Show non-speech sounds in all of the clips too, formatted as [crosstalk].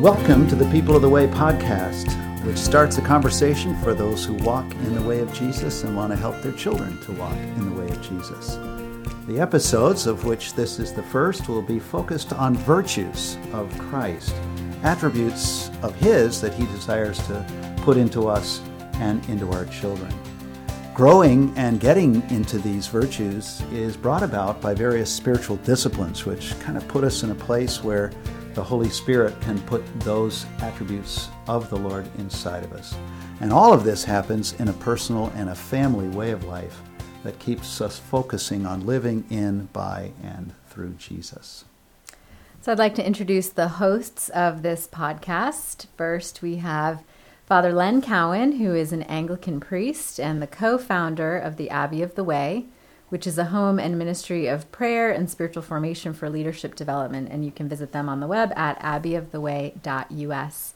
Welcome to the People of the Way podcast, which starts a conversation for those who walk in the way of Jesus and want to help their children to walk in the way of Jesus. The episodes, of which this is the first, will be focused on virtues of Christ, attributes of His that He desires to put into us and into our children. Growing and getting into these virtues is brought about by various spiritual disciplines, which kind of put us in a place where the Holy Spirit can put those attributes of the Lord inside of us. And all of this happens in a personal and a family way of life that keeps us focusing on living in, by, and through Jesus. So I'd like to introduce the hosts of this podcast. First, we have Father Len Cowan, who is an Anglican priest and the co founder of the Abbey of the Way which is a home and ministry of prayer and spiritual formation for leadership development. And you can visit them on the web at abbeyoftheway.us.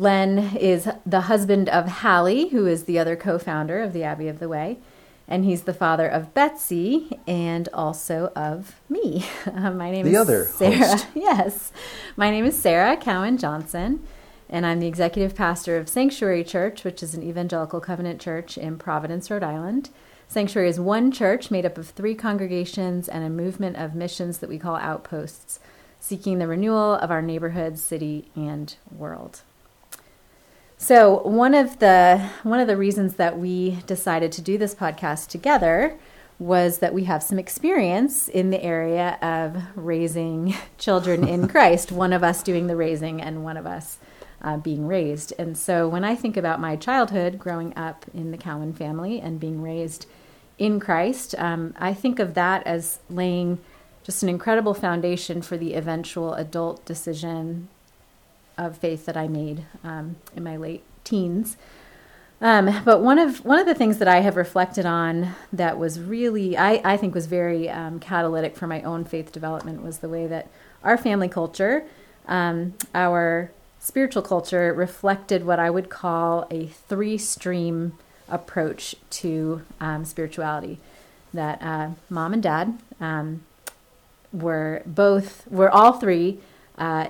Len is the husband of Hallie, who is the other co founder of the Abbey of the Way. And he's the father of Betsy and also of me. [laughs] Uh, my name the is other Sarah. Host. [laughs] Yes. My name is Sarah Cowan Johnson, and I'm the executive pastor of Sanctuary Church, which is an evangelical covenant church in Providence, Rhode Island. Sanctuary is one church made up of three congregations and a movement of missions that we call outposts, seeking the renewal of our neighborhood, city, and world. So one of the one of the reasons that we decided to do this podcast together was that we have some experience in the area of raising [laughs] children in [laughs] Christ. one of us doing the raising and one of us uh, being raised. And so when I think about my childhood growing up in the Cowan family and being raised in Christ, um, I think of that as laying just an incredible foundation for the eventual adult decision of faith that I made um, in my late teens. Um, but one of one of the things that I have reflected on that was really I, I think was very um, catalytic for my own faith development was the way that our family culture, um, our spiritual culture, reflected what I would call a three stream approach to um, spirituality. That uh, mom and dad um, were both, were all three. Uh,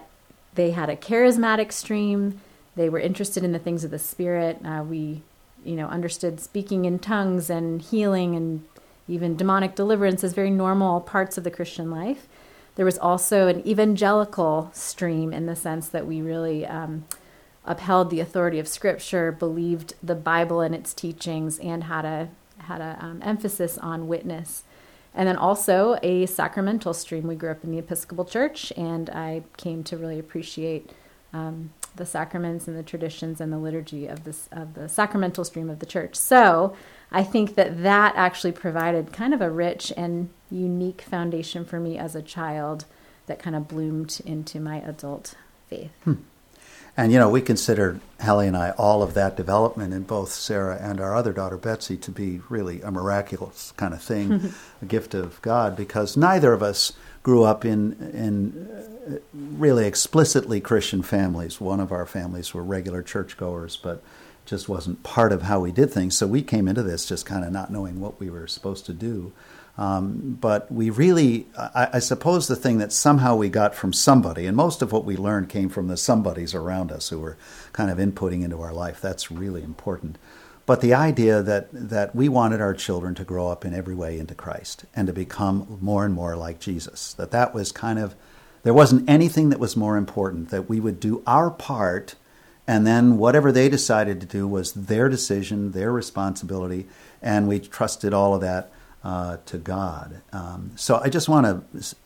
they had a charismatic stream. They were interested in the things of the spirit. Uh, we, you know, understood speaking in tongues and healing and even demonic deliverance as very normal parts of the Christian life. There was also an evangelical stream in the sense that we really um, upheld the authority of Scripture, believed the Bible and its teachings, and had a had a um, emphasis on witness. And then also a sacramental stream. We grew up in the Episcopal Church, and I came to really appreciate um, the sacraments and the traditions and the liturgy of this of the sacramental stream of the church. So I think that that actually provided kind of a rich and unique foundation for me as a child that kind of bloomed into my adult faith. Hmm. And, you know, we consider, Hallie and I, all of that development in both Sarah and our other daughter, Betsy, to be really a miraculous kind of thing, [laughs] a gift of God, because neither of us grew up in, in uh, really explicitly Christian families. One of our families were regular churchgoers, but just wasn't part of how we did things. So we came into this just kind of not knowing what we were supposed to do. Um, but we really, I, I, suppose, the thing that somehow we got from somebody, and most of what we learned came from the somebodies around us who were kind of inputting into our life. That's really important. But the idea that, that we wanted our children to grow up in every way into Christ and to become more and more like Jesus, that that was kind of, there wasn't anything that was more important, that we would do our part and then whatever they decided to do was their decision, their responsibility, and we trusted all of that uh, to God. Um, so I just want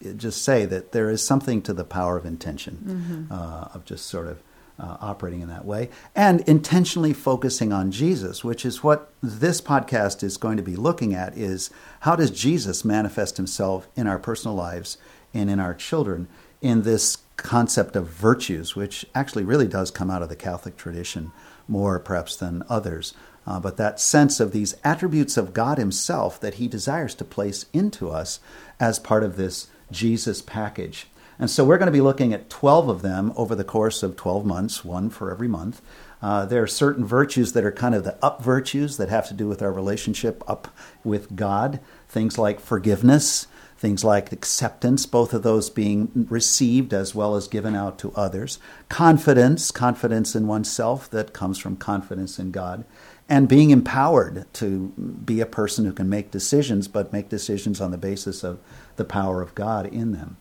to just say that there is something to the power of intention, mm-hmm. uh, of just sort of uh, operating in that way, and intentionally focusing on Jesus, which is what this podcast is going to be looking at: is how does Jesus manifest Himself in our personal lives and in our children in this concept of virtues, which actually really does come out of the Catholic tradition more perhaps than others. Uh, but that sense of these attributes of God Himself that He desires to place into us as part of this Jesus package. And so we're going to be looking at 12 of them over the course of 12 months, one for every month. Uh, there are certain virtues that are kind of the up virtues that have to do with our relationship up with God, things like forgiveness, Things like acceptance, both of those being received as well as given out to others. Confidence, confidence in oneself that comes from confidence in God. And being empowered to be a person who can make decisions, but make decisions on the basis of the power of God in them.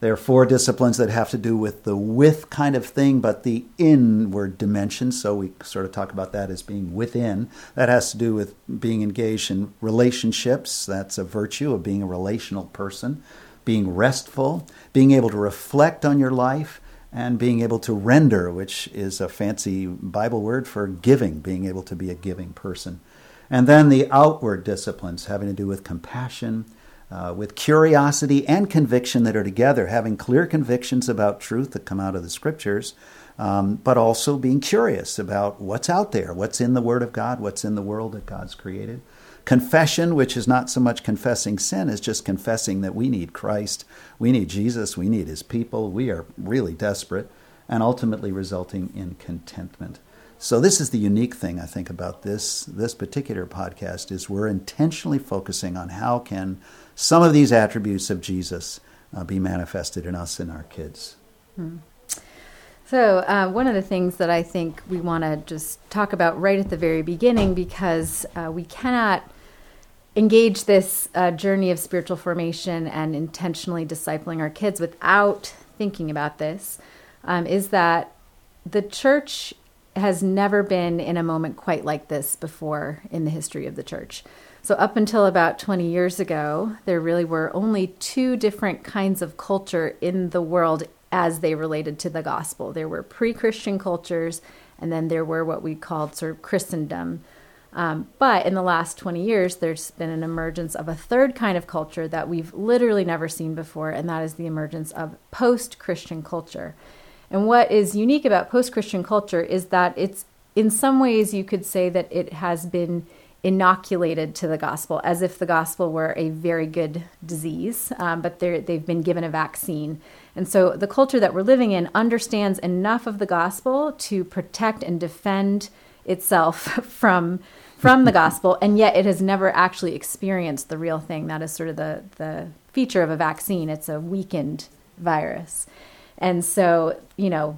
There are four disciplines that have to do with the with kind of thing, but the inward dimension. So we sort of talk about that as being within. That has to do with being engaged in relationships. That's a virtue of being a relational person. Being restful, being able to reflect on your life, and being able to render, which is a fancy Bible word for giving, being able to be a giving person. And then the outward disciplines having to do with compassion uh, with curiosity and conviction that are together, having clear convictions about truth that come out of the scriptures, um, but also being curious about what's out there, what's in the Word of God, what's in the world that God's created. Confession, which is not so much confessing sin, is just confessing that we need Christ, we need Jesus, we need His people, we are really desperate, and ultimately resulting in contentment. So this is the unique thing I think about this this particular podcast is we're intentionally focusing on how can some of these attributes of Jesus uh, be manifested in us and our kids. Hmm. So, uh, one of the things that I think we want to just talk about right at the very beginning, because uh, we cannot engage this uh, journey of spiritual formation and intentionally discipling our kids without thinking about this, um, is that the church has never been in a moment quite like this before in the history of the church. So, up until about 20 years ago, there really were only two different kinds of culture in the world as they related to the gospel. There were pre Christian cultures, and then there were what we called sort of Christendom. Um, but in the last 20 years, there's been an emergence of a third kind of culture that we've literally never seen before, and that is the emergence of post Christian culture. And what is unique about post Christian culture is that it's, in some ways, you could say that it has been inoculated to the gospel as if the gospel were a very good disease, um, but they've been given a vaccine. And so the culture that we're living in understands enough of the gospel to protect and defend itself [laughs] from from the gospel, and yet it has never actually experienced the real thing. That is sort of the the feature of a vaccine. It's a weakened virus. And so, you know,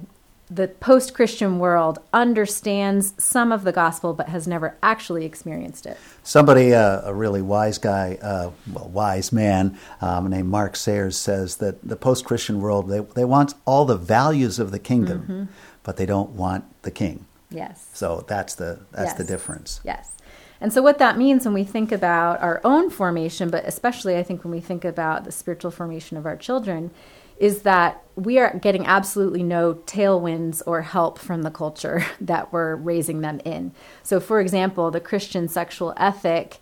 the post Christian world understands some of the gospel but has never actually experienced it. Somebody, uh, a really wise guy, uh, well, wise man um, named Mark Sayers says that the post Christian world, they, they want all the values of the kingdom, mm-hmm. but they don't want the king. Yes. So that's the, that's yes. the difference. Yes. And so, what that means when we think about our own formation, but especially I think when we think about the spiritual formation of our children, is that we are getting absolutely no tailwinds or help from the culture [laughs] that we're raising them in. So, for example, the Christian sexual ethic,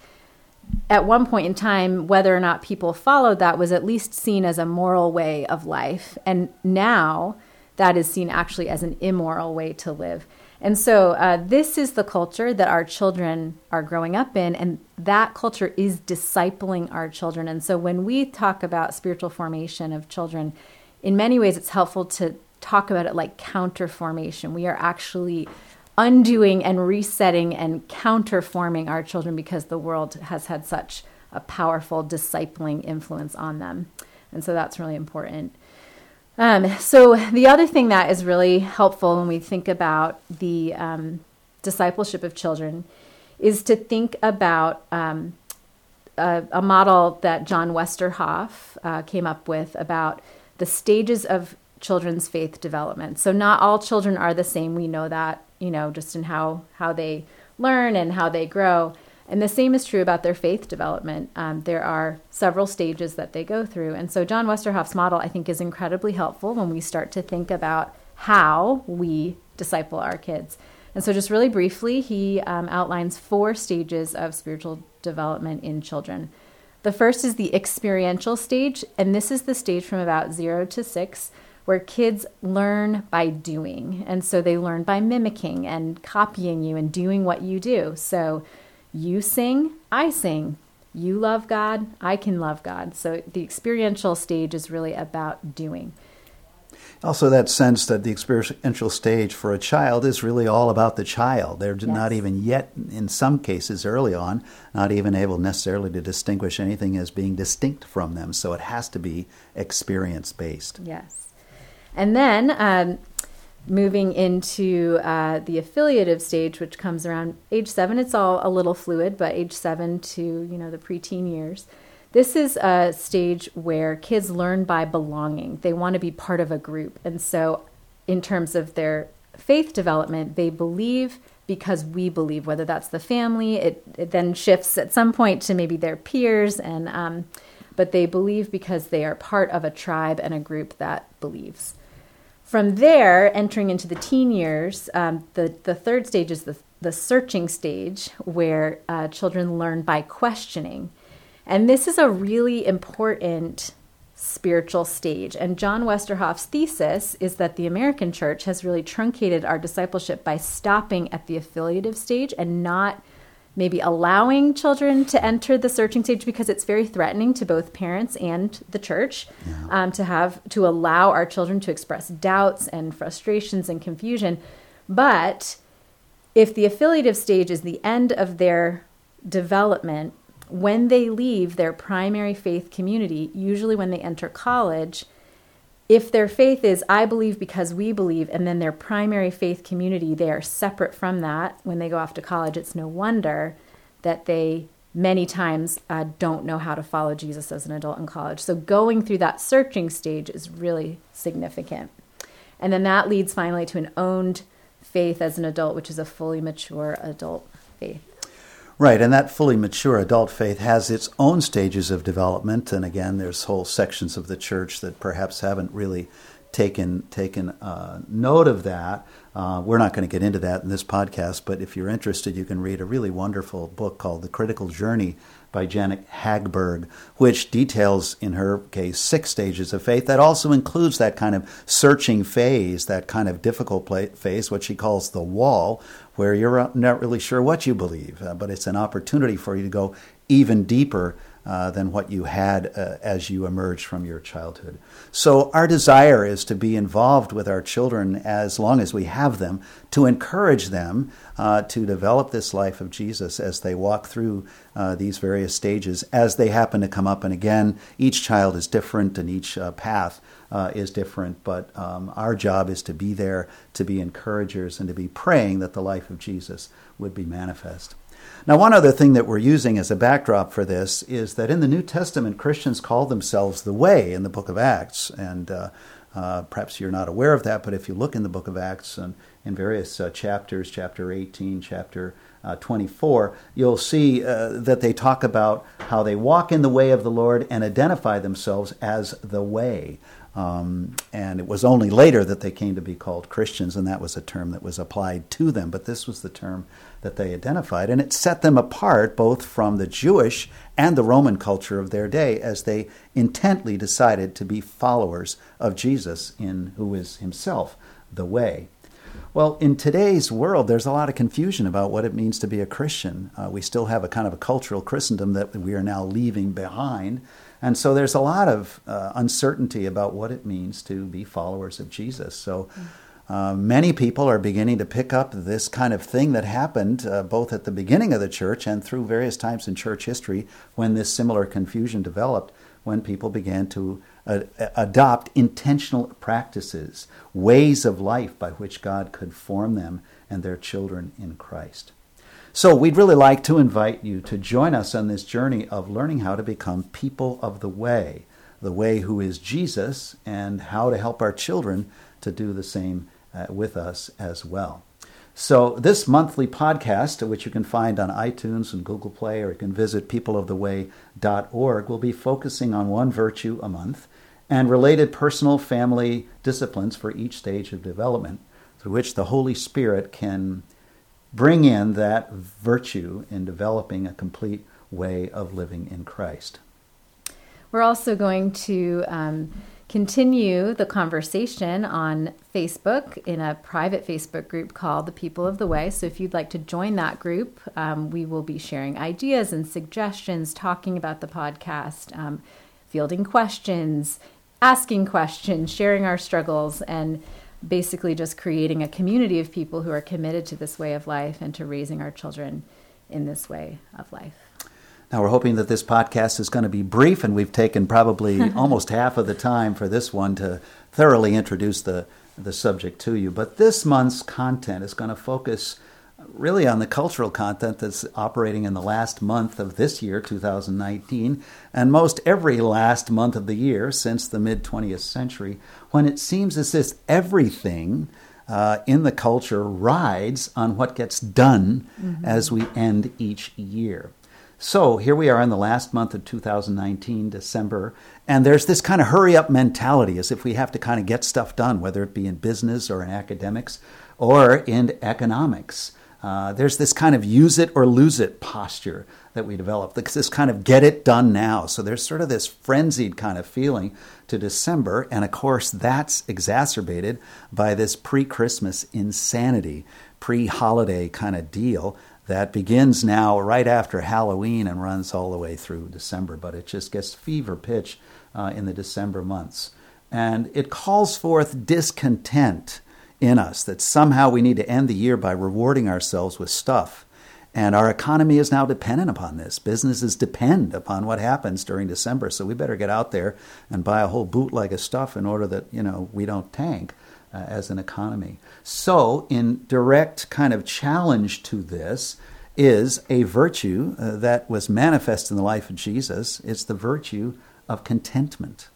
at one point in time, whether or not people followed that was at least seen as a moral way of life. And now that is seen actually as an immoral way to live. And so, uh, this is the culture that our children are growing up in, and that culture is discipling our children. And so, when we talk about spiritual formation of children, in many ways, it's helpful to talk about it like counter formation. We are actually undoing and resetting and counterforming our children because the world has had such a powerful discipling influence on them. And so, that's really important. Um, so the other thing that is really helpful when we think about the um, discipleship of children is to think about um, a, a, model that John Westerhoff uh, came up with about the stages of children's faith development. So not all children are the same. We know that, you know, just in how how they learn and how they grow. And the same is true about their faith development. Um, there are several stages that they go through. And so, John Westerhoff's model, I think, is incredibly helpful when we start to think about how we disciple our kids. And so, just really briefly, he um, outlines four stages of spiritual development in children. The first is the experiential stage, and this is the stage from about zero to six where kids learn by doing. And so they learn by mimicking and copying you and doing what you do. So you sing, I sing. You love God, I can love God. So the experiential stage is really about doing. Also, that sense that the experiential stage for a child is really all about the child. They're yes. not even yet, in some cases early on, not even able necessarily to distinguish anything as being distinct from them. So it has to be experience based. Yes. And then um, moving into uh, the affiliative stage, which comes around age seven, it's all a little fluid, but age seven to you know the preteen years. This is a stage where kids learn by belonging. They want to be part of a group. And so, in terms of their faith development, they believe because we believe, whether that's the family, it, it then shifts at some point to maybe their peers, and um, but they believe because they are part of a tribe and a group that believes. From there, entering into the teen years, um, the, the third stage is the, the searching stage where uh, children learn by questioning. And this is a really important spiritual stage. And John Westerhoff's thesis is that the American church has really truncated our discipleship by stopping at the affiliative stage and not maybe allowing children to enter the searching stage because it's very threatening to both parents and the church yeah. um, to have to allow our children to express doubts and frustrations and confusion. But if the affiliative stage is the end of their development, when they leave their primary faith community, usually when they enter college, if their faith is, I believe because we believe, and then their primary faith community, they are separate from that when they go off to college, it's no wonder that they many times uh, don't know how to follow Jesus as an adult in college. So going through that searching stage is really significant. And then that leads finally to an owned faith as an adult, which is a fully mature adult faith. Right, and that fully mature adult faith has its own stages of development, and again, there's whole sections of the church that perhaps haven't really taken taken uh, note of that. Uh, we're not going to get into that in this podcast, but if you're interested, you can read a really wonderful book called The Critical Journey by Janet Hagberg, which details, in her case, six stages of faith. That also includes that kind of searching phase, that kind of difficult phase, what she calls the wall, where you're not really sure what you believe, uh, but it's an opportunity for you to go even deeper uh, than what you had uh, as you emerged from your childhood. So, our desire is to be involved with our children as long as we have them, to encourage them uh, to develop this life of Jesus as they walk through uh, these various stages as they happen to come up. And again, each child is different and each uh, path is different, but um, our job is to be there, to be encouragers, and to be praying that the life of Jesus would be manifest. Now, one other thing that we're using as a backdrop for this is that in the New Testament, Christians call themselves the Way in the book of Acts. And uh, uh, perhaps you're not aware of that, but if you look in the book of Acts and in various uh, chapters, chapter 18, chapter uh, 24, you'll see uh, that they talk about how they walk in the way of the Lord and identify themselves as the Way. Um, and it was only later that they came to be called Christians, and that was a term that was applied to them. But this was the term that they identified, and it set them apart both from the Jewish and the Roman culture of their day as they intently decided to be followers of Jesus, in who is himself the way. Well, in today's world, there's a lot of confusion about what it means to be a Christian. Uh, we still have a kind of a cultural Christendom that we are now leaving behind. And so there's a lot of uh, uncertainty about what it means to be followers of Jesus. So uh, many people are beginning to pick up this kind of thing that happened uh, both at the beginning of the church and through various times in church history when this similar confusion developed, when people began to adopt intentional practices, ways of life by which God could form them and their children in Christ. So, we'd really like to invite you to join us on this journey of learning how to become people of the way, the way who is Jesus, and how to help our children to do the same uh, with us as well. So, this monthly podcast, which you can find on iTunes and Google Play, or you can visit peopleoftheway.org, will be focusing on one virtue a month and related personal family disciplines for each stage of development through which the Holy Spirit can bring in that virtue in developing a complete way of living in Christ. We're also going to um, continue the conversation on Facebook in a private Facebook group called The People of the Way. So if you'd like to join that group, um, we will be sharing ideas and suggestions, talking about the podcast, um, fielding questions, asking questions, sharing our struggles, and basically just creating a community of people who are committed to this way of life and to raising our children in this way of life. Now, we're hoping that this podcast is going to be brief, and we've taken probably [laughs] almost half of the time for this one to thoroughly introduce the, the subject to you. But this month's content is going to focus really on the cultural content that's operating in the last month of this year, 2019, and most every last month of the year since the mid 20th century, when it seems as if everything uh, in the culture rides on what gets done mm-hmm. as we end each year. So here we are in the last month of 2019, December, and there's this kind of hurry up mentality as if we have to kind of get stuff done, whether it be in business or in academics or in economics. Uh, there's this kind of use it or lose it posture that we develop, this kind of get it done now. So there's sort of this frenzied kind of feeling to December. And of course, that's exacerbated by this pre Christmas insanity, pre holiday kind of deal that begins now right after Halloween and runs all the way through December. But it just gets fever pitch uh, in the December months. And it calls forth discontent in us that somehow we need to end the year by rewarding ourselves with stuff. And our economy is now dependent upon this. Businesses depend upon what happens during December, so we better get out there and buy a whole bootleg of stuff in order that you know we don't tank uh, as an economy. So, in direct kind of challenge to this is a virtue uh, that was manifest in the life of Jesus. It's the virtue of contentment.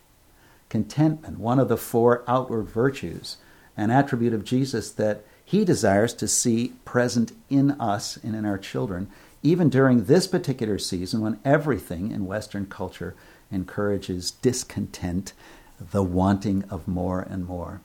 Contentment, one of the four outward virtues an attribute of Jesus that he desires to see present in us and in our children, even during this particular season when everything in Western culture encourages discontent, the wanting of more and more.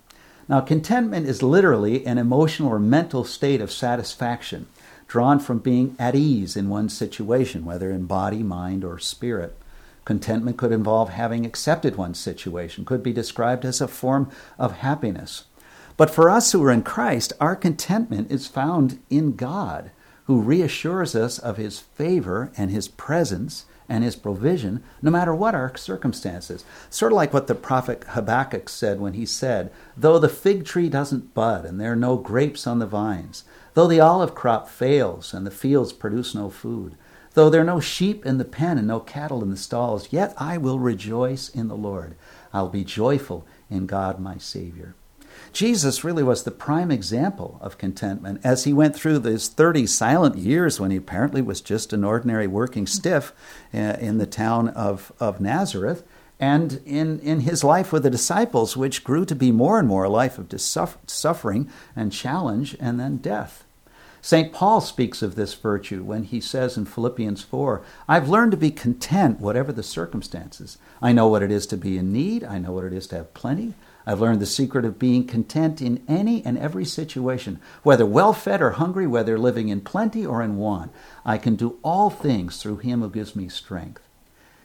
Now, contentment is literally an emotional or mental state of satisfaction drawn from being at ease in one's situation, whether in body, mind, or spirit. Contentment could involve having accepted one's situation, could be described as a form of happiness. But for us who are in Christ, our contentment is found in God, who reassures us of his favor and his presence and his provision, no matter what our circumstances. Sort of like what the prophet Habakkuk said when he said, Though the fig tree doesn't bud and there are no grapes on the vines, though the olive crop fails and the fields produce no food, though there are no sheep in the pen and no cattle in the stalls, yet I will rejoice in the Lord. I'll be joyful in God my Savior. Jesus really was the prime example of contentment as he went through these 30 silent years when he apparently was just an ordinary working stiff uh, in the town of, of Nazareth and in, in his life with the disciples, which grew to be more and more a life of suffering and challenge and then death. St. Paul speaks of this virtue when he says in Philippians 4 I've learned to be content, whatever the circumstances. I know what it is to be in need, I know what it is to have plenty. I've learned the secret of being content in any and every situation, whether well fed or hungry, whether living in plenty or in want. I can do all things through him who gives me strength.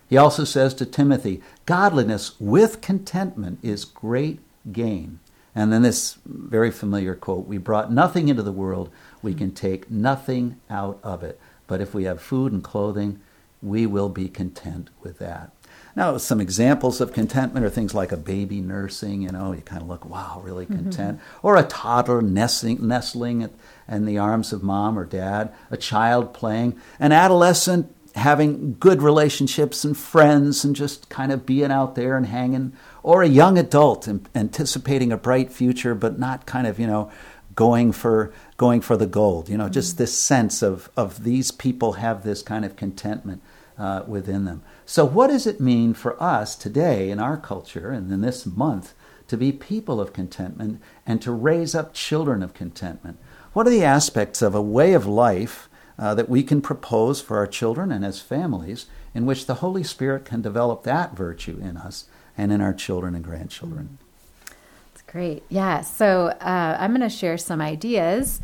He also says to Timothy, Godliness with contentment is great gain. And then this very familiar quote We brought nothing into the world, we can take nothing out of it. But if we have food and clothing, we will be content with that. Now, some examples of contentment are things like a baby nursing, you know, you kind of look, wow, really mm-hmm. content. Mm-hmm. Or a toddler nestling, nestling in the arms of mom or dad, a child playing, an adolescent having good relationships and friends and just kind of being out there and hanging, or a young adult anticipating a bright future but not kind of, you know, going for going for the gold. You know, mm-hmm. just this sense of of these people have this kind of contentment uh, within them. So, what does it mean for us today in our culture and in this month to be people of contentment and to raise up children of contentment? What are the aspects of a way of life uh, that we can propose for our children and as families in which the Holy Spirit can develop that virtue in us and in our children and grandchildren? That's great. Yeah. So, uh, I'm going to share some ideas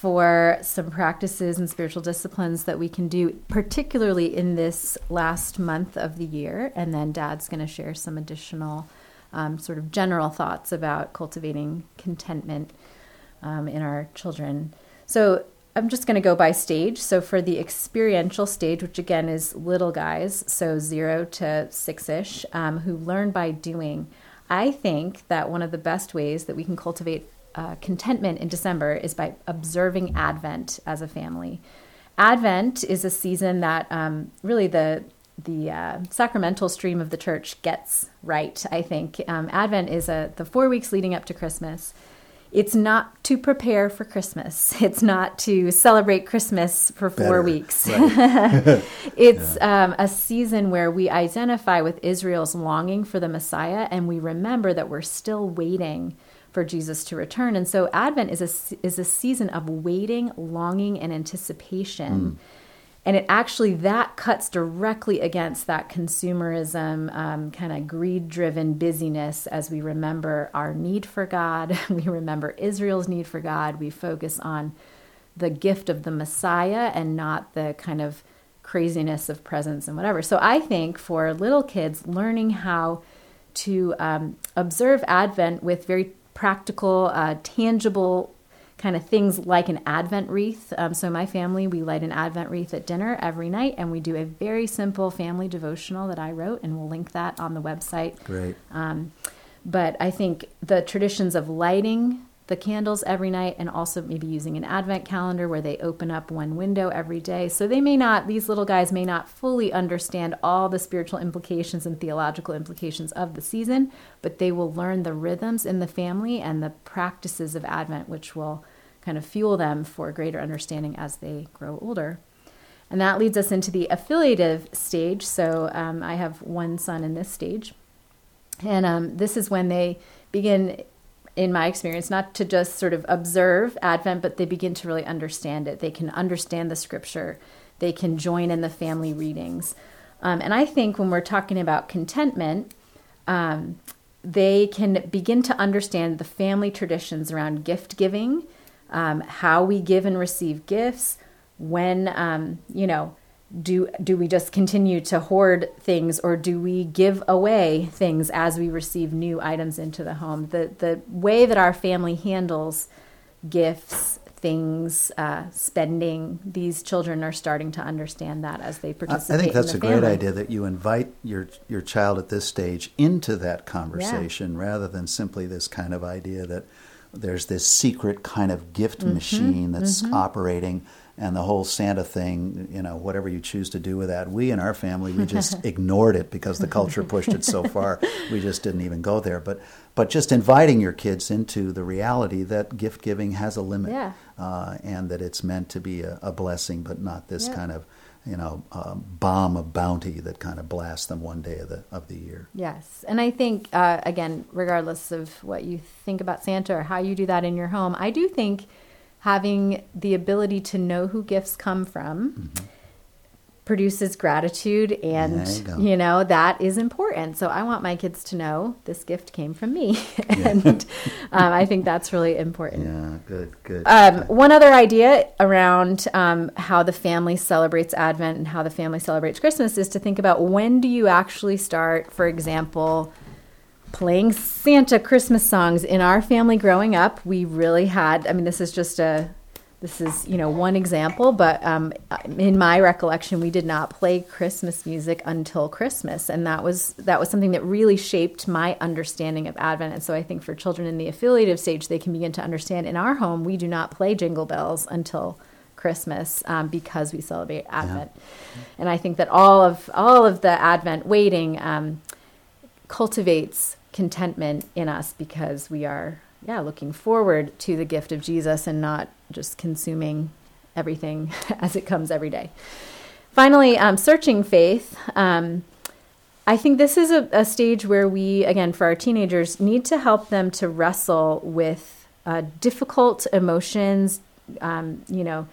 for some practices and spiritual disciplines that we can do, particularly in this last month of the year. And then Dad's going to share some additional um, sort of general thoughts about cultivating contentment um, in our children. So, I'm just going to go by stage. So for the experiential stage, which again is little guys, so zero to six ish, um, who learn by doing, I think that one of the best ways that we can cultivate uh, contentment in December is by observing Advent as a family. Advent is a season that um, really the the uh, sacramental stream of the church gets right. I think um, Advent is a the four weeks leading up to Christmas it's not to prepare for Christmas. [laughs] It's not to celebrate Christmas for four Better. weeks. Right. [laughs] it's yeah. um, a season where we identify with Israel's longing for the Messiah and we remember that we're still waiting for Jesus to return. And so Advent is a, is a season of waiting, longing, and anticipation. Mm and it actually that cuts directly against that consumerism um, kind of greed driven busyness as we remember our need for god [laughs] we remember israel's need for god we focus on the gift of the messiah and not the kind of craziness of presents and whatever so i think for little kids learning how to um, observe advent with very practical uh, tangible kind of things like an Advent wreath. Um, so, my family, we light an Advent wreath at dinner every night, and we do a very simple family devotional that I wrote, and we'll link that on the website. Great. Um, but I think the traditions of lighting the candles every night and also maybe using an advent calendar where they open up one window every day. So they may not, these little guys may not fully understand all the spiritual implications and theological implications of the season, but they will learn the rhythms in the family and the practices of Advent, which will kind of fuel them for greater understanding as they grow older. And that leads us into the affiliative stage. So um, I have one son in this stage. And um, this is when they begin, in my experience, not to just sort of observe Advent, but they begin to really understand it. They can understand the scripture, they can join in the family readings. Um, and I think when we're talking about contentment, um, they can begin to understand the family traditions around gift giving um, how we give and receive gifts, when, um, you know, do do we just continue to hoard things or do we give away things as we receive new items into the home the the way that our family handles gifts things uh, spending these children are starting to understand that as they participate i think that's a family. great idea that you invite your your child at this stage into that conversation yeah. rather than simply this kind of idea that there's this secret kind of gift mm-hmm, machine that's mm-hmm. operating and the whole Santa thing, you know, whatever you choose to do with that. We in our family, we just [laughs] ignored it because the culture pushed it so far. We just didn't even go there. But but just inviting your kids into the reality that gift giving has a limit, yeah. uh, and that it's meant to be a, a blessing, but not this yeah. kind of you know, bomb of bounty that kind of blasts them one day of the of the year. Yes, and I think uh, again, regardless of what you think about Santa or how you do that in your home, I do think having the ability to know who gifts come from. Mm-hmm. produces gratitude and you, you, know that is important. So i want my kids to know this gift came from me. [laughs] And um, i think that's really important. Yeah good good um, one other idea around um, how the family celebrates advent and how the family celebrates christmas is to think about when do you actually start for example playing santa christmas songs in our family growing up. We really had i mean this is just a this is you know one example but um, in my recollection we did not play christmas music until christmas. And that was that was something that really shaped my understanding of advent. And so i think for children in the affiliative stage they can begin to understand in our home we do not play jingle bells until christmas um, because we celebrate advent. Yeah. and i think that all of all of the advent waiting um, cultivates contentment in us because we are yeah looking forward to the gift of jesus and not just consuming everything [laughs] as it comes every day. Finally, um, searching faith. Um, I think this is a, a, stage where we, again, for our teenagers, need to help them to wrestle with uh, difficult emotions, um, you know,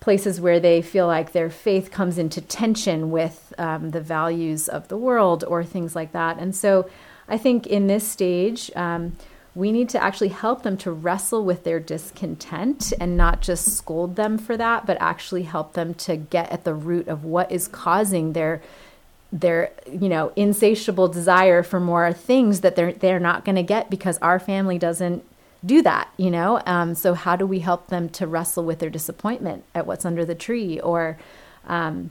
places where they feel like their faith comes into tension with um, the values of the world or things like that. And so I think in this stage, um, we need to actually help them to wrestle with their discontent and not just scold them for that, but actually help them to get at the root of what is causing their their you know insatiable desire for more things that they're they're not going to get because our family doesn't do that, you know? Um, so, how do we help them to wrestle with their disappointment at what's under the tree or, um,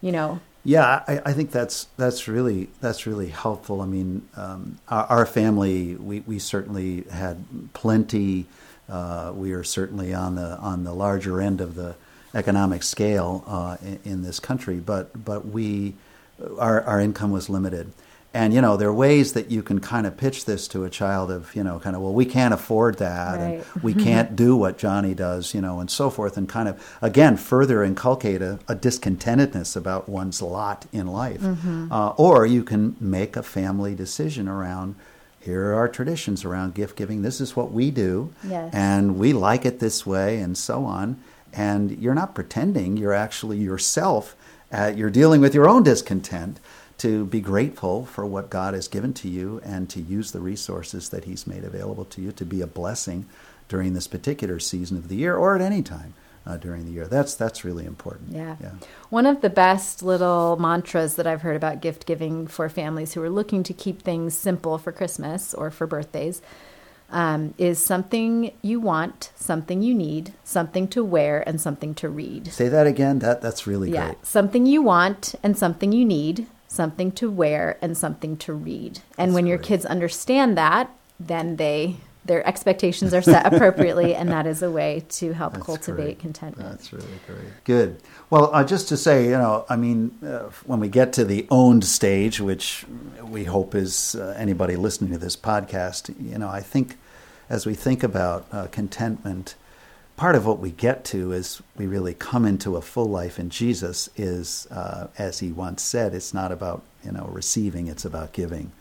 you know? Yeah, I, I, think that's that's really that's really helpful. I mean, um, our, our, family we, we certainly had plenty. Uh, we are certainly on the on the larger end of the economic scale uh, in, in, this country, but but we our our income was limited. And you know, there are ways that you can kind of pitch this to a child of, you know, kind of, well, we can't afford that, right. and we can't do what Johnny does, you know, and so forth, and kind of again further inculcate a, a discontentedness about one's lot in life. Mm-hmm. Uh, or you can make a family decision around here are our traditions around gift giving. This is what we do, yes. and we like it this way, and so on. And you're not pretending; you're actually yourself. Uh, you're dealing with your own discontent to be grateful for what God has given to you and to use the resources that He's made available to you to be a blessing during this particular season of the year or at any time. Uh, during the year. That's that's really important. Yeah. yeah. One of the best little mantras that I've heard about gift giving for families who are looking to keep things simple for Christmas or for birthdays um, is something you want, something you need, something to wear, and something to read. Say that again. That that's really yeah. great. Something you want and something you need, something to wear and something to read. And That's when your kids understand that, then they their expectations are set appropriately, [laughs] and that is a way to help That's cultivate great. contentment. That's really great. Good. Well, uh, just to say, you know, I mean, uh, when we get to the owned stage, which we hope is uh, anybody listening to this podcast, you know, I think as we think about uh, contentment, part of what we get to is we really come into a full life in Jesus is, uh, as he once said, it's not about you know receiving, it's about giving,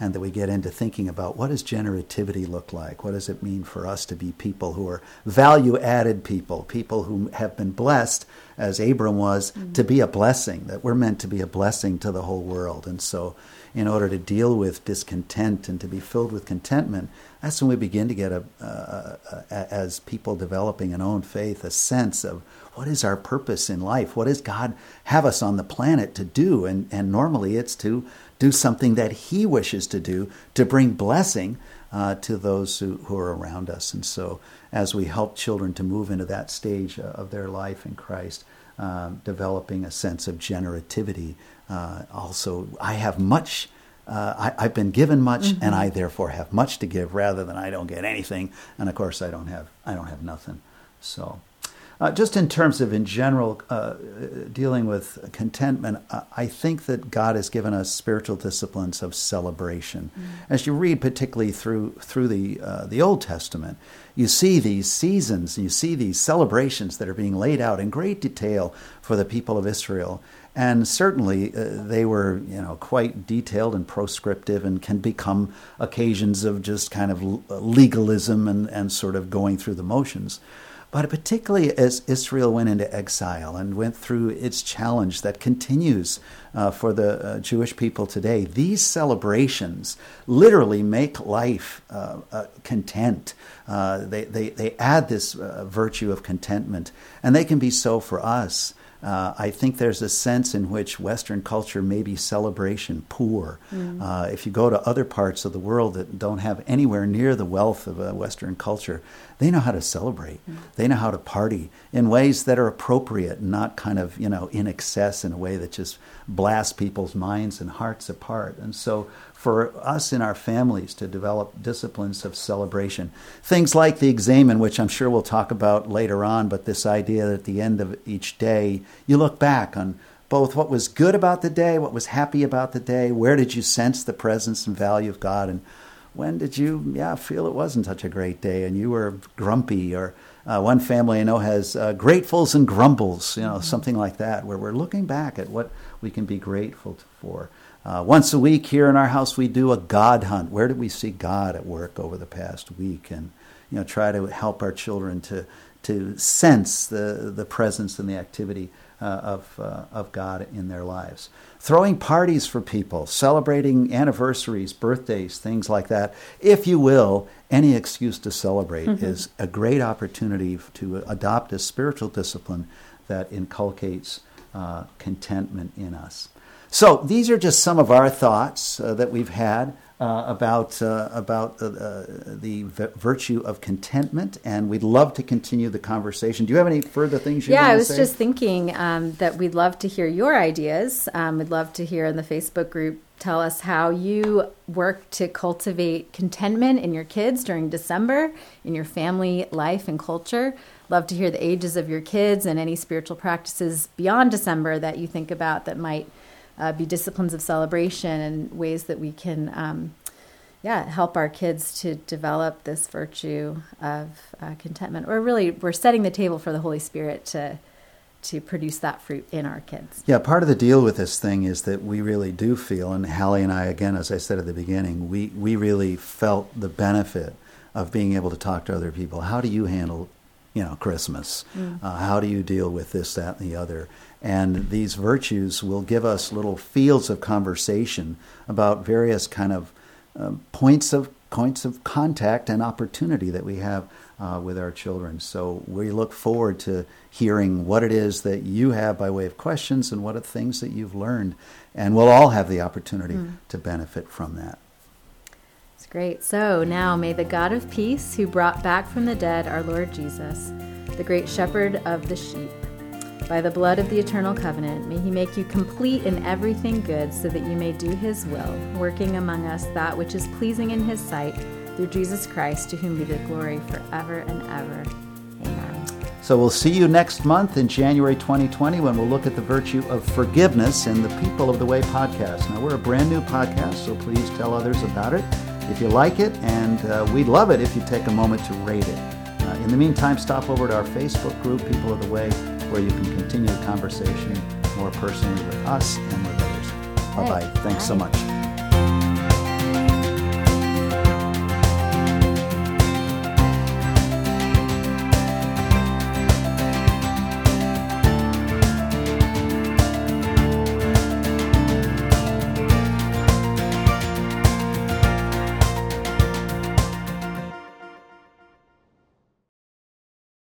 and that we get into thinking about what does generativity look like? What does it mean for us to be people who are value added people, people who have been blessed, as Abram was, mm-hmm. to be a blessing. That we're meant to be a blessing to the whole world, and so in order to deal with discontent and to be filled with contentment, that's when we begin to get a, a, as people developing an own faith, a sense of what is our purpose in life? What does God have us on the planet to do? And, and normally it's to do something that He wishes to do to bring blessing uh, to those who, who are around us. And so as we help children to move into that stage uh, of their life in Christ, uh, developing a sense of generativity, uh, also, I have much. Uh, I, have been given much, mm-hmm. and I therefore have much to give, rather than I don't get anything, and of course I don't have I don't have nothing. So, uh, just in terms of in general uh, dealing with contentment, I think that God has given us spiritual disciplines of celebration. Mm-hmm. As you read, particularly through through the uh, the Old Testament, you see these seasons, and you see these celebrations that are being laid out in great detail for the people of Israel. And certainly uh, they were, you know, quite detailed and proscriptive and can become occasions of just kind of legalism and, and sort of going through the motions. But particularly as Israel went into exile and went through its challenge that continues uh, for the uh, Jewish people today, these celebrations literally make life uh, uh content. Uh, they, they, they add this uh, virtue of contentment, and they can be so for us. Uh, I think there's a sense in which Western culture may be celebration poor. Mm. Uh, if you go to other parts of the world that don't have anywhere near the wealth of a Western culture, they know how to celebrate. Mm. They know how to party in ways that are appropriate, not kind of you know in excess in a way that just blasts people's minds and hearts apart. And so for us in our families to develop disciplines of celebration. Things like the examen, which I'm sure we'll talk about later on, but this idea that at the end of each day, you look back on both what was good about the day, what was happy about the day, where did you sense the presence and value of God, and when did you, yeah, feel it wasn't such a great day and you were grumpy or uh, one family I know has uh, gratefuls and grumbles, you know, mm-hmm. something like that, where we're looking back at what we can be grateful for. Uh, once a week here in our house, we do a God hunt. Where did we see God at work over the past week? And you know, try to help our children to to sense the the presence and the activity uh, of uh, of God in their lives. Throwing parties for people, celebrating anniversaries, birthdays, things like that. If you will, any excuse to celebrate mm-hmm. is a great opportunity to adopt a spiritual discipline that inculcates uh, contentment in us. So these are just some of our thoughts uh, that we've had uh, about uh, about uh, uh, the v- virtue of contentment, and we'd love to continue the conversation. Do you have any further things you? Want to say? Yeah, I was say? just thinking um, that we'd love to hear your ideas. Um, we'd love to hear in the Facebook group. Tell us how you work to cultivate contentment in your kids during December, in your family life and culture. Love to hear the ages of your kids and any spiritual practices beyond December that you think about that might uh, be disciplines of celebration and ways that we can, um, yeah, help our kids to develop this virtue of uh, contentment. Or really, we're setting the table for the Holy Spirit to to produce that fruit in our kids. Yeah, part of the deal with this thing is that we really do feel, and Hallie and I, again, as I said at the beginning, we, we really felt the benefit of being able to talk to other people. How do you handle, you know, Christmas? Mm. Uh, how do you deal with this, that, and the other? And these virtues will give us little fields of conversation about various kind of um, points of points of contact and opportunity that we have uh, with our children. So we look forward to hearing what it is that you have by way of questions and what are things that you've learned. And we'll all have the opportunity Mm. to benefit from that. It's great. So now may the God of peace, who brought back from the dead our Lord Jesus, the great shepherd of the sheep, by the blood of the eternal covenant, may he make you complete in everything good, so that you may do his will, working among us that which is pleasing in his sight, through Jesus Christ, to whom be the glory forever and ever. Amen. So we'll see you next month in January 2020 when we'll look at the virtue of forgiveness in the People of the Way podcast. Now, we're a brand new podcast, so please tell others about it if you like it, and uh, we'd love it if you take a moment to rate it. Uh, in the meantime, stop over to our Facebook group, People of the Way, where you can continue the conversation more personally with us and with others. Bye bye. Thanks so much.